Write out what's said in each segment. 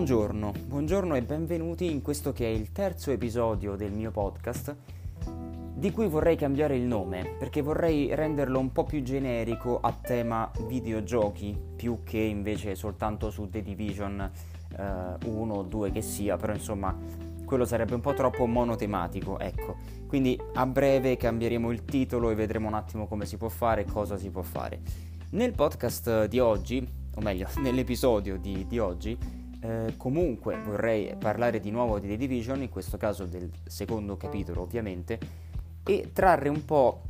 Buongiorno, buongiorno e benvenuti in questo che è il terzo episodio del mio podcast di cui vorrei cambiare il nome perché vorrei renderlo un po' più generico a tema videogiochi più che invece soltanto su The Division 1 o 2 che sia, però insomma quello sarebbe un po' troppo monotematico, ecco. Quindi a breve cambieremo il titolo e vedremo un attimo come si può fare e cosa si può fare. Nel podcast di oggi, o meglio, nell'episodio di, di oggi, eh, comunque vorrei parlare di nuovo di The Division, in questo caso del secondo capitolo ovviamente, e trarre un po'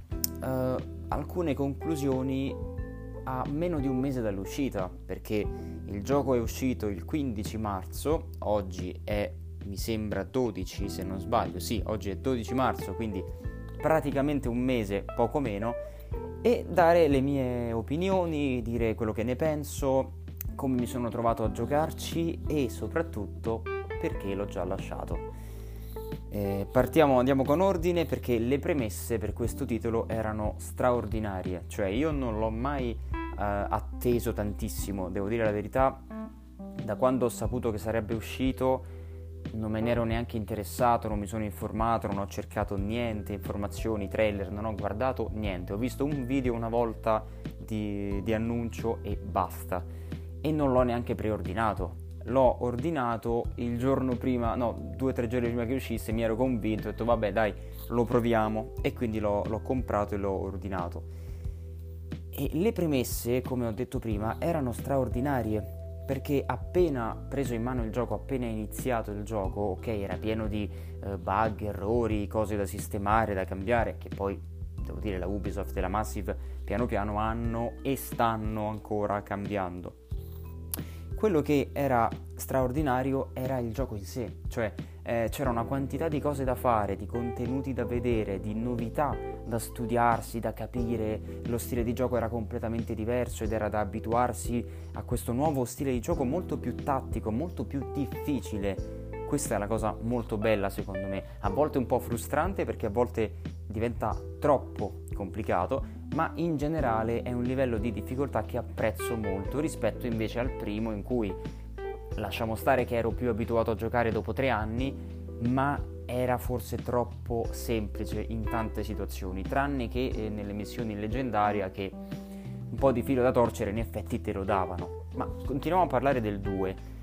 eh, alcune conclusioni a meno di un mese dall'uscita, perché il gioco è uscito il 15 marzo, oggi è mi sembra 12 se non sbaglio, sì, oggi è 12 marzo, quindi praticamente un mese, poco meno, e dare le mie opinioni, dire quello che ne penso, come mi sono trovato a giocarci e soprattutto perché l'ho già lasciato. Eh, partiamo, andiamo con ordine perché le premesse per questo titolo erano straordinarie, cioè io non l'ho mai eh, atteso tantissimo, devo dire la verità, da quando ho saputo che sarebbe uscito non me ne ero neanche interessato, non mi sono informato, non ho cercato niente, informazioni, trailer, non ho guardato niente, ho visto un video una volta di, di annuncio e basta e non l'ho neanche preordinato. L'ho ordinato il giorno prima, no, due o tre giorni prima che uscisse, mi ero convinto, ho detto vabbè dai, lo proviamo. E quindi l'ho, l'ho comprato e l'ho ordinato. E le premesse, come ho detto prima, erano straordinarie perché appena preso in mano il gioco, appena iniziato il gioco, ok, era pieno di eh, bug, errori, cose da sistemare, da cambiare, che poi devo dire la Ubisoft e la Massive piano piano hanno e stanno ancora cambiando quello che era straordinario era il gioco in sé, cioè eh, c'era una quantità di cose da fare, di contenuti da vedere, di novità da studiarsi, da capire, lo stile di gioco era completamente diverso ed era da abituarsi a questo nuovo stile di gioco molto più tattico, molto più difficile. Questa è la cosa molto bella secondo me, a volte un po' frustrante perché a volte diventa troppo complicato, ma in generale è un livello di difficoltà che apprezzo molto rispetto invece al primo in cui lasciamo stare che ero più abituato a giocare dopo tre anni, ma era forse troppo semplice in tante situazioni, tranne che eh, nelle missioni leggendarie che un po' di filo da torcere in effetti te lo davano. Ma continuiamo a parlare del 2.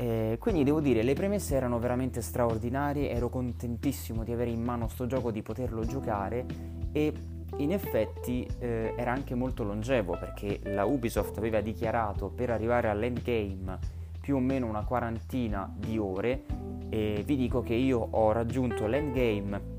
Eh, quindi devo dire, le premesse erano veramente straordinarie, ero contentissimo di avere in mano sto gioco, di poterlo giocare e in effetti eh, era anche molto longevo perché la Ubisoft aveva dichiarato per arrivare all'endgame più o meno una quarantina di ore e vi dico che io ho raggiunto l'endgame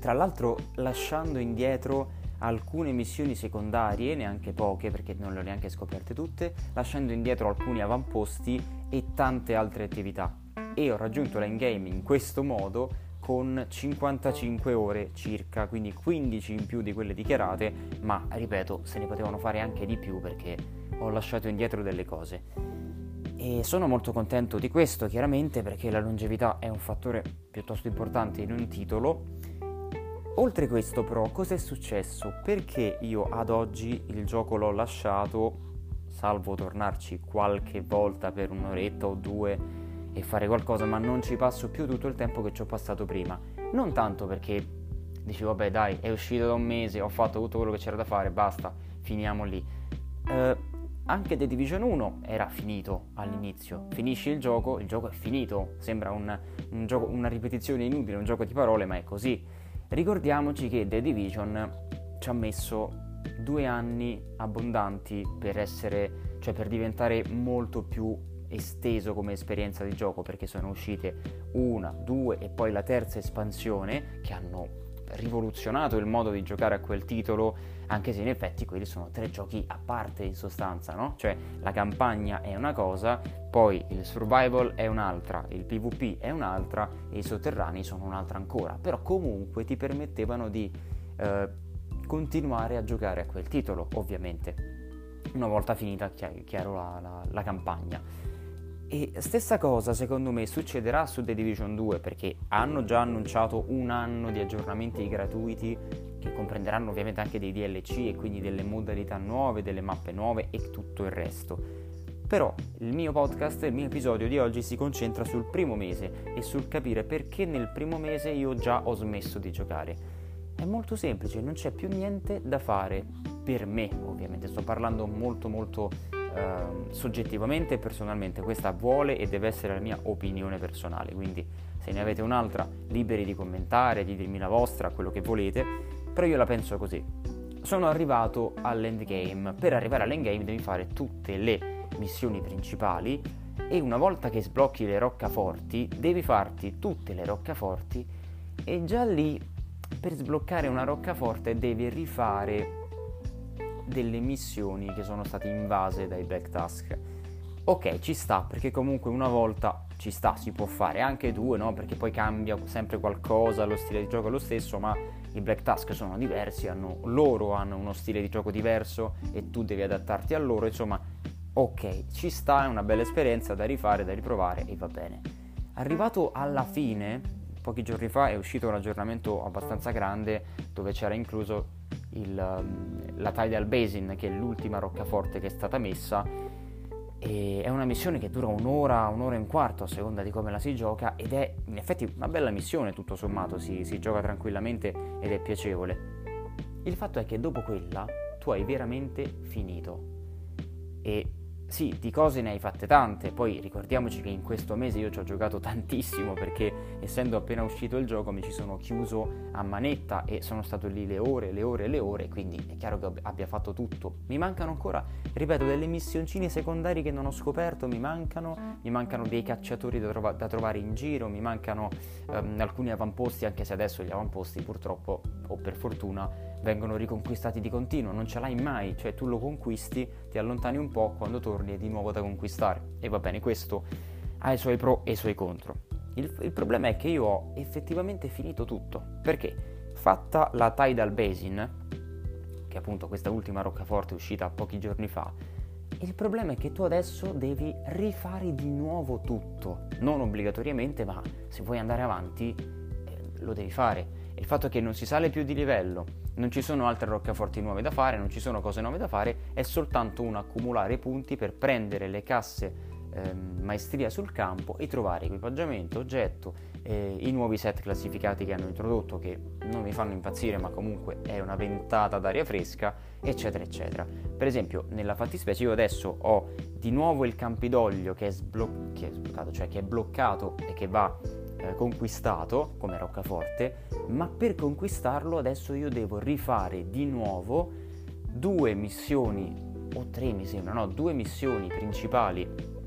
tra l'altro lasciando indietro alcune missioni secondarie, neanche poche perché non le ho neanche scoperte tutte, lasciando indietro alcuni avamposti e tante altre attività. E ho raggiunto l'endgame in questo modo con 55 ore circa, quindi 15 in più di quelle dichiarate, ma ripeto, se ne potevano fare anche di più perché ho lasciato indietro delle cose. E sono molto contento di questo, chiaramente, perché la longevità è un fattore piuttosto importante in un titolo. Oltre questo, però, cosa è successo? Perché io ad oggi il gioco l'ho lasciato, salvo tornarci qualche volta per un'oretta o due e fare qualcosa, ma non ci passo più tutto il tempo che ci ho passato prima. Non tanto perché dici vabbè dai, è uscito da un mese, ho fatto tutto quello che c'era da fare, basta, finiamo lì. Eh, anche The Division 1 era finito all'inizio. Finisci il gioco, il gioco è finito. Sembra un, un gioco, una ripetizione inutile, un gioco di parole, ma è così. Ricordiamoci che The Division ci ha messo due anni abbondanti per essere, cioè per diventare molto più esteso come esperienza di gioco perché sono uscite una, due e poi la terza espansione che hanno rivoluzionato il modo di giocare a quel titolo anche se in effetti quelli sono tre giochi a parte in sostanza, no? Cioè la campagna è una cosa, poi il survival è un'altra, il PvP è un'altra e i sotterranei sono un'altra ancora, però comunque ti permettevano di eh, continuare a giocare a quel titolo, ovviamente, una volta finita, chiaro, la, la, la campagna. E stessa cosa secondo me succederà su The Division 2 perché hanno già annunciato un anno di aggiornamenti gratuiti che comprenderanno ovviamente anche dei DLC e quindi delle modalità nuove, delle mappe nuove e tutto il resto. Però il mio podcast, il mio episodio di oggi si concentra sul primo mese e sul capire perché nel primo mese io già ho smesso di giocare. È molto semplice, non c'è più niente da fare per me, ovviamente sto parlando molto molto eh, soggettivamente e personalmente, questa vuole e deve essere la mia opinione personale, quindi se ne avete un'altra liberi di commentare, di dirmi la vostra, quello che volete, però io la penso così. Sono arrivato all'endgame, per arrivare all'endgame devi fare tutte le missioni principali e una volta che sblocchi le roccaforti devi farti tutte le roccaforti e già lì per sbloccare una roccaforte devi rifare delle missioni che sono state invase dai Black Tusk. Ok, ci sta, perché comunque una volta ci sta, si può fare anche due, no? Perché poi cambia sempre qualcosa, lo stile di gioco è lo stesso, ma i Black Tusk sono diversi, hanno, loro hanno uno stile di gioco diverso e tu devi adattarti a loro, insomma, ok, ci sta, è una bella esperienza da rifare, da riprovare e va bene. Arrivato alla fine, pochi giorni fa è uscito un aggiornamento abbastanza grande dove c'era incluso il, um, la Tidal Basin, che è l'ultima roccaforte che è stata messa. E è una missione che dura un'ora, un'ora e un quarto a seconda di come la si gioca ed è in effetti una bella missione tutto sommato, si, si gioca tranquillamente ed è piacevole. Il fatto è che dopo quella tu hai veramente finito e sì, di cose ne hai fatte tante, poi ricordiamoci che in questo mese io ci ho giocato tantissimo perché essendo appena uscito il gioco mi ci sono chiuso a manetta e sono stato lì le ore, le ore, le ore, quindi è chiaro che abbia fatto tutto. Mi mancano ancora, ripeto, delle missioncine secondarie che non ho scoperto, mi mancano, mi mancano dei cacciatori da, trova- da trovare in giro, mi mancano um, alcuni avamposti, anche se adesso gli avamposti purtroppo o per fortuna vengono riconquistati di continuo, non ce l'hai mai, cioè tu lo conquisti, ti allontani un po', quando torni è di nuovo da conquistare. E va bene, questo ha i suoi pro e i suoi contro. Il, il problema è che io ho effettivamente finito tutto, perché fatta la Tidal Basin, che è appunto questa ultima roccaforte uscita pochi giorni fa, il problema è che tu adesso devi rifare di nuovo tutto, non obbligatoriamente, ma se vuoi andare avanti eh, lo devi fare. Il fatto è che non si sale più di livello, non ci sono altre roccaforti nuove da fare, non ci sono cose nuove da fare, è soltanto un accumulare punti per prendere le casse eh, maestria sul campo e trovare equipaggiamento, oggetto, eh, i nuovi set classificati che hanno introdotto che non mi fanno impazzire ma comunque è una ventata d'aria fresca, eccetera eccetera. Per esempio nella fattispecie io adesso ho di nuovo il Campidoglio che è, sbloc- che è sbloccato, cioè che è bloccato e che va eh, conquistato come roccaforte, ma per conquistarlo adesso io devo rifare di nuovo due missioni, o tre mi sembra, no, due missioni principali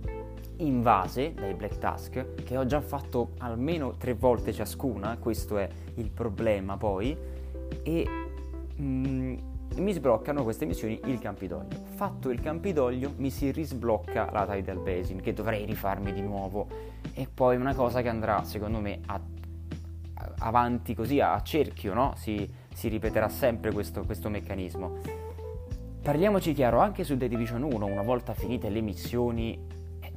invase dai Black Tusk, che ho già fatto almeno tre volte ciascuna, questo è il problema poi, e mm, mi sbloccano queste missioni il Campidoglio. Fatto il Campidoglio mi si risblocca la Tidal Basin, che dovrei rifarmi di nuovo, e poi una cosa che andrà secondo me a, avanti così a, cerchio, no? si, si, ripeterà sempre questo, questo meccanismo. Parliamoci chiaro, anche su The Division 1, una volta finite le missioni,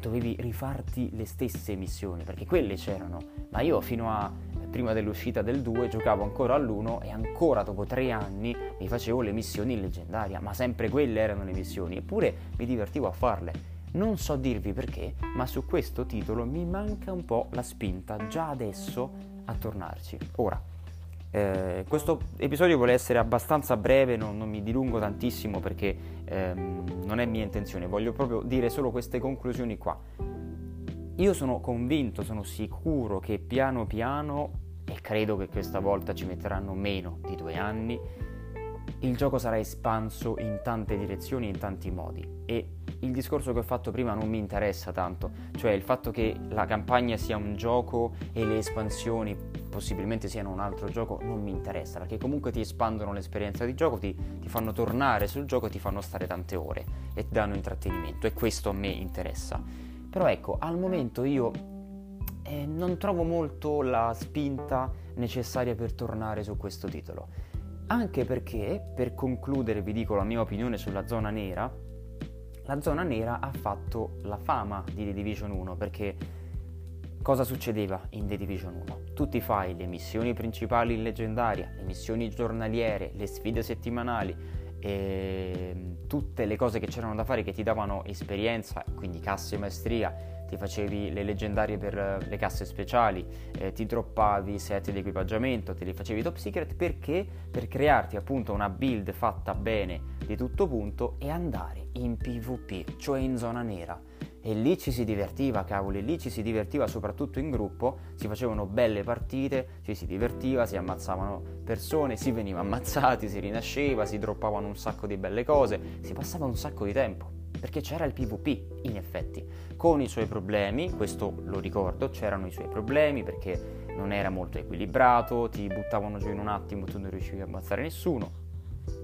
dovevi rifarti le stesse missioni, perché quelle c'erano, ma io fino a prima dell'uscita del 2 giocavo ancora all'1 e ancora dopo tre anni mi facevo le missioni in leggendaria, ma sempre quelle erano le missioni, eppure mi divertivo a farle. Non so dirvi perché, ma su questo titolo mi manca un po' la spinta già adesso a tornarci. Ora, eh, questo episodio vuole essere abbastanza breve, non, non mi dilungo tantissimo perché ehm, non è mia intenzione, voglio proprio dire solo queste conclusioni qua. Io sono convinto, sono sicuro che piano piano, e credo che questa volta ci metteranno meno di due anni, il gioco sarà espanso in tante direzioni, in tanti modi. E il discorso che ho fatto prima non mi interessa tanto, cioè il fatto che la campagna sia un gioco e le espansioni possibilmente siano un altro gioco non mi interessa, perché comunque ti espandono l'esperienza di gioco, ti, ti fanno tornare sul gioco, ti fanno stare tante ore e ti danno intrattenimento e questo a me interessa. Però ecco, al momento io eh, non trovo molto la spinta necessaria per tornare su questo titolo. Anche perché, per concludere, vi dico la mia opinione sulla zona nera. La zona nera ha fatto la fama di The Division 1 perché cosa succedeva in The Division 1? Tu ti fai le missioni principali in leggendaria, le missioni giornaliere, le sfide settimanali, e tutte le cose che c'erano da fare che ti davano esperienza, quindi casse maestria, ti facevi le leggendarie per le casse speciali, eh, ti droppavi set di equipaggiamento, te li facevi top secret perché? Per crearti appunto una build fatta bene di tutto punto e andare in PvP, cioè in zona nera. E lì ci si divertiva, cavoli, lì ci si divertiva soprattutto in gruppo, si facevano belle partite, ci si divertiva, si ammazzavano persone, si veniva ammazzati, si rinasceva, si droppavano un sacco di belle cose, si passava un sacco di tempo perché c'era il PvP in effetti, con i suoi problemi, questo lo ricordo, c'erano i suoi problemi perché non era molto equilibrato, ti buttavano giù in un attimo, tu non riuscivi a ammazzare nessuno,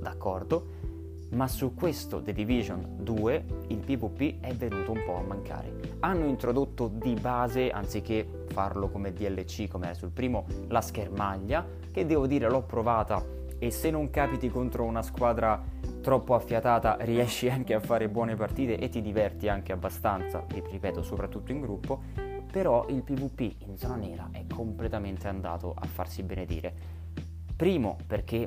d'accordo, ma su questo The Division 2 il PvP è venuto un po' a mancare. Hanno introdotto di base, anziché farlo come DLC come era sul primo, la schermaglia, che devo dire l'ho provata e se non capiti contro una squadra troppo affiatata riesci anche a fare buone partite e ti diverti anche abbastanza, ripeto, soprattutto in gruppo, però il PvP in zona nera è completamente andato a farsi benedire. Primo perché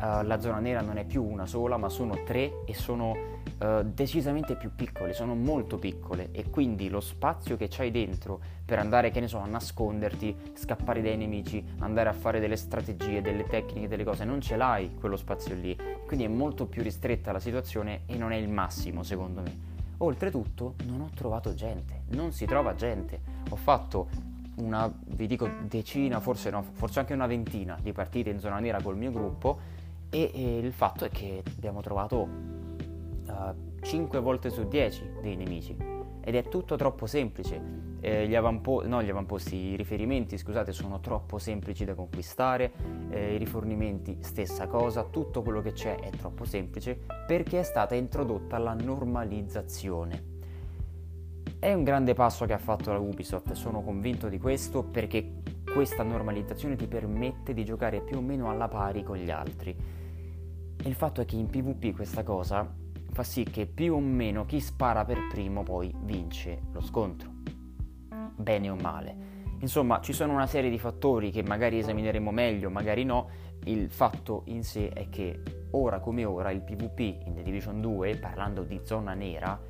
uh, la zona nera non è più una sola, ma sono tre e sono uh, decisamente più piccole, sono molto piccole e quindi lo spazio che c'hai dentro per andare, che ne so, a nasconderti, scappare dai nemici, andare a fare delle strategie, delle tecniche, delle cose, non ce l'hai quello spazio lì. Quindi è molto più ristretta la situazione e non è il massimo secondo me. Oltretutto non ho trovato gente, non si trova gente. Ho fatto una, vi dico, decina, forse no, forse anche una ventina di partite in zona nera col mio gruppo e, e il fatto è che abbiamo trovato uh, eh, 5 volte su 10 dei nemici ed è tutto troppo semplice. Eh, gli, avampo- no, gli, avamposti, i riferimenti, scusate, sono troppo semplici da conquistare, eh, i rifornimenti stessa cosa, tutto quello che c'è è troppo semplice perché è stata introdotta la normalizzazione. È un grande passo che ha fatto la Ubisoft, sono convinto di questo perché questa normalizzazione ti permette di giocare più o meno alla pari con gli altri. E il fatto è che in PvP questa cosa fa sì che più o meno chi spara per primo poi vince lo scontro. Bene o male. Insomma, ci sono una serie di fattori che magari esamineremo meglio, magari no. Il fatto in sé è che ora come ora il PvP in The Division 2, parlando di zona nera,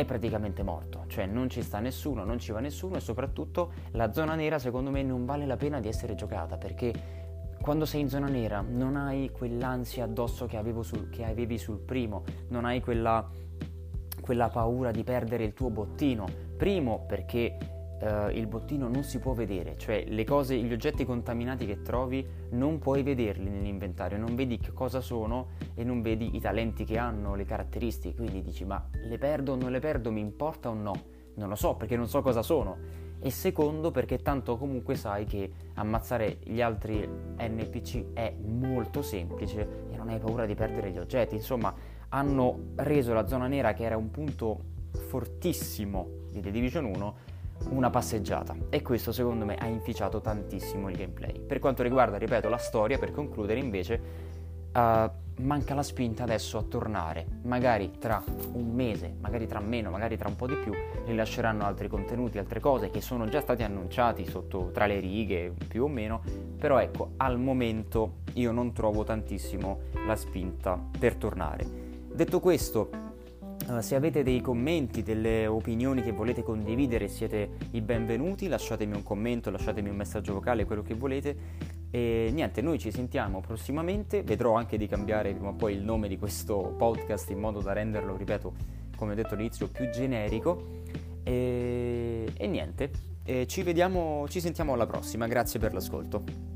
è praticamente morto, cioè non ci sta nessuno, non ci va nessuno e soprattutto la zona nera secondo me non vale la pena di essere giocata perché quando sei in zona nera non hai quell'ansia addosso che, sul, che avevi sul primo, non hai quella, quella paura di perdere il tuo bottino. Primo perché Uh, il bottino non si può vedere, cioè le cose, gli oggetti contaminati che trovi non puoi vederli nell'inventario, non vedi che cosa sono e non vedi i talenti che hanno, le caratteristiche, quindi dici ma le perdo o non le perdo, mi importa o no? Non lo so perché non so cosa sono. E secondo perché tanto comunque sai che ammazzare gli altri NPC è molto semplice e non hai paura di perdere gli oggetti, insomma hanno reso la zona nera che era un punto fortissimo di The Division 1 una passeggiata e questo secondo me ha inficiato tantissimo il gameplay. Per quanto riguarda, ripeto, la storia, per concludere invece, uh, manca la spinta adesso a tornare, magari tra un mese, magari tra meno, magari tra un po' di più, rilasceranno altri contenuti, altre cose che sono già stati annunciati sotto tra le righe più o meno, però ecco, al momento io non trovo tantissimo la spinta per tornare. Detto questo, Se avete dei commenti, delle opinioni che volete condividere, siete i benvenuti, lasciatemi un commento, lasciatemi un messaggio vocale, quello che volete. E niente, noi ci sentiamo prossimamente, vedrò anche di cambiare prima o poi il nome di questo podcast in modo da renderlo, ripeto, come ho detto all'inizio, più generico. E, e niente, e ci vediamo, ci sentiamo alla prossima, grazie per l'ascolto.